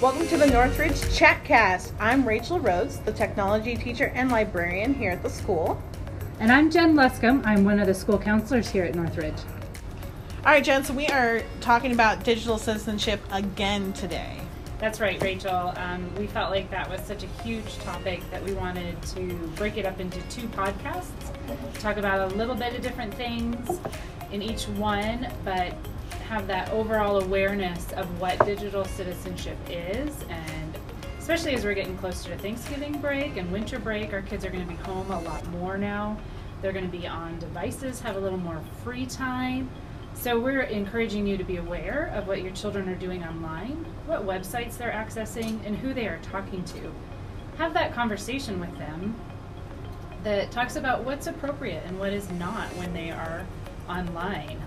Welcome to the Northridge Chatcast. I'm Rachel Rhodes, the technology teacher and librarian here at the school. And I'm Jen Luscombe. I'm one of the school counselors here at Northridge. All right, Jen, so we are talking about digital citizenship again today. That's right, Rachel. Um, we felt like that was such a huge topic that we wanted to break it up into two podcasts, talk about a little bit of different things in each one, but have that overall awareness of what digital citizenship is and especially as we're getting closer to Thanksgiving break and winter break, our kids are going to be home a lot more now. They're going to be on devices, have a little more free time. So we're encouraging you to be aware of what your children are doing online, what websites they're accessing, and who they are talking to. Have that conversation with them that talks about what's appropriate and what is not when they are online.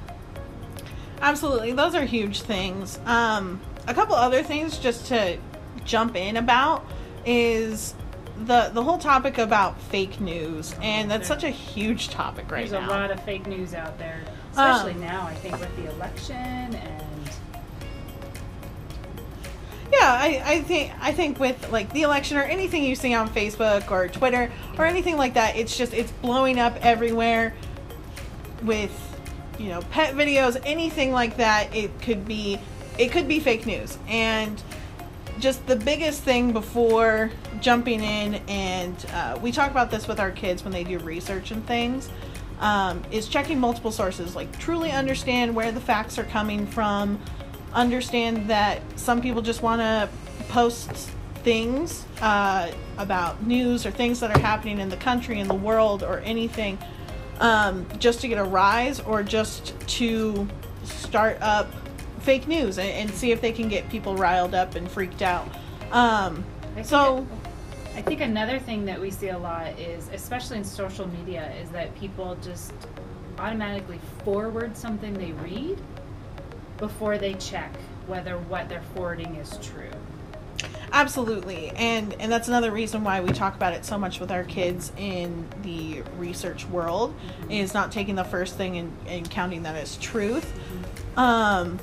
Absolutely, those are huge things. Um, a couple other things just to jump in about is the the whole topic about fake news, and that's such a huge topic right There's now. There's a lot of fake news out there, especially Um, now. I think with the election and Yeah, I, I think I think with like the election or anything you see on Facebook or Twitter or anything like that, it's just it's blowing up everywhere with you know pet videos, anything like that. It could be it could be fake news, and just the biggest thing before jumping in and uh, we talk about this with our kids when they do research and things um, is checking multiple sources like truly understand where the facts are coming from understand that some people just want to post things uh, about news or things that are happening in the country in the world or anything um, just to get a rise or just to start up fake news and, and see if they can get people riled up and freaked out um, I so I think another thing that we see a lot is, especially in social media, is that people just automatically forward something they read before they check whether what they're forwarding is true. Absolutely, and and that's another reason why we talk about it so much with our kids in the research world is not taking the first thing and, and counting that as truth. Um,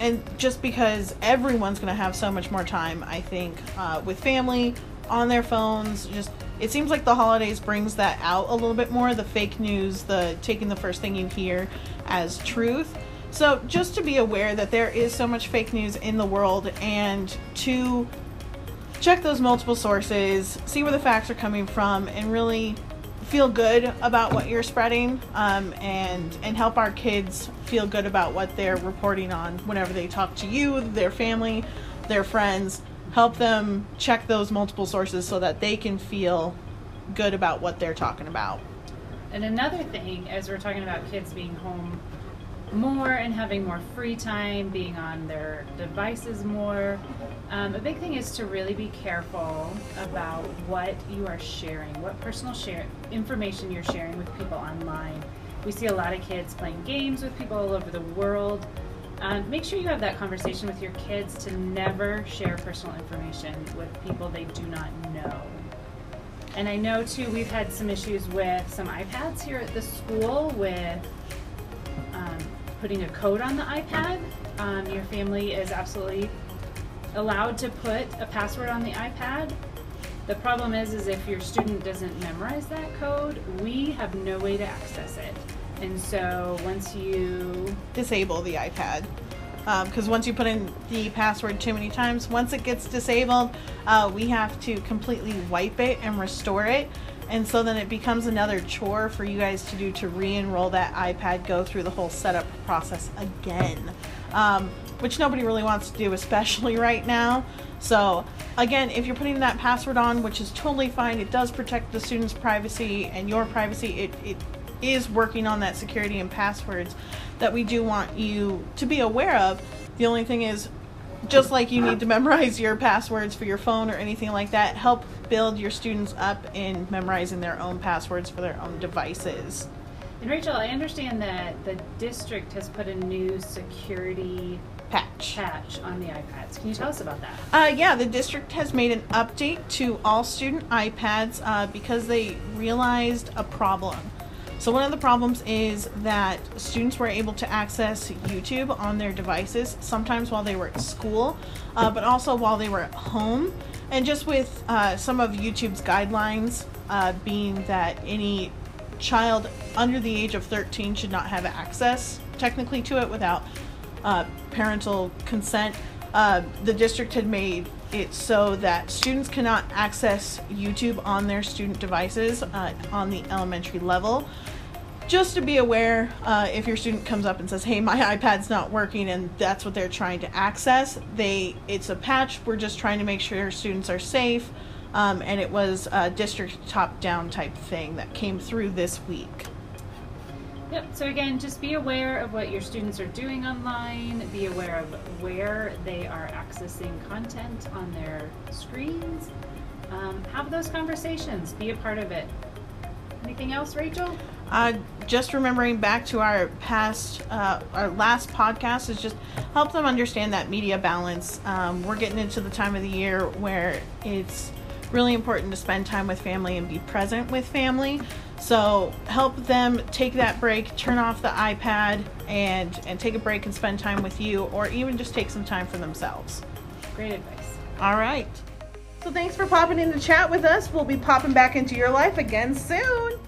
and just because everyone's going to have so much more time, I think, uh, with family on their phones, just it seems like the holidays brings that out a little bit more. The fake news, the taking the first thing you hear as truth. So just to be aware that there is so much fake news in the world and to check those multiple sources, see where the facts are coming from, and really feel good about what you're spreading um, and and help our kids feel good about what they're reporting on whenever they talk to you, their family, their friends. Help them check those multiple sources so that they can feel good about what they're talking about. And another thing, as we're talking about kids being home more and having more free time, being on their devices more, um, a big thing is to really be careful about what you are sharing, what personal share information you're sharing with people online. We see a lot of kids playing games with people all over the world. Um, make sure you have that conversation with your kids to never share personal information with people they do not know. And I know too, we've had some issues with some iPads here at the school with putting a code on the iPad. Um, your family is absolutely allowed to put a password on the iPad. The problem is, is if your student doesn't memorize that code, we have no way to access it. And so once you disable the iPad. Because once you put in the password too many times, once it gets disabled, uh, we have to completely wipe it and restore it. And so then it becomes another chore for you guys to do to re enroll that iPad, go through the whole setup process again, um, which nobody really wants to do, especially right now. So, again, if you're putting that password on, which is totally fine, it does protect the student's privacy and your privacy, it, it is working on that security and passwords that we do want you to be aware of. The only thing is, just like you need to memorize your passwords for your phone or anything like that, help build your students up in memorizing their own passwords for their own devices. And Rachel, I understand that the district has put a new security Patch. patch on the iPads. Can you tell us about that? Uh, yeah, the district has made an update to all student iPads uh, because they realized a problem. So, one of the problems is that students were able to access YouTube on their devices, sometimes while they were at school, uh, but also while they were at home. And just with uh, some of YouTube's guidelines uh, being that any child under the age of 13 should not have access technically to it without uh, parental consent, uh, the district had made it so that students cannot access YouTube on their student devices uh, on the elementary level. Just to be aware, uh, if your student comes up and says, "Hey, my iPad's not working," and that's what they're trying to access, they it's a patch. We're just trying to make sure students are safe, um, and it was a district top-down type thing that came through this week. Yep. So again, just be aware of what your students are doing online. Be aware of where they are accessing content on their screens. Um, have those conversations. Be a part of it. Anything else, Rachel? Uh, just remembering back to our past, uh, our last podcast is just help them understand that media balance. Um, we're getting into the time of the year where it's really important to spend time with family and be present with family. So help them take that break, turn off the iPad, and and take a break and spend time with you, or even just take some time for themselves. Great advice. All right. So thanks for popping in to chat with us. We'll be popping back into your life again soon.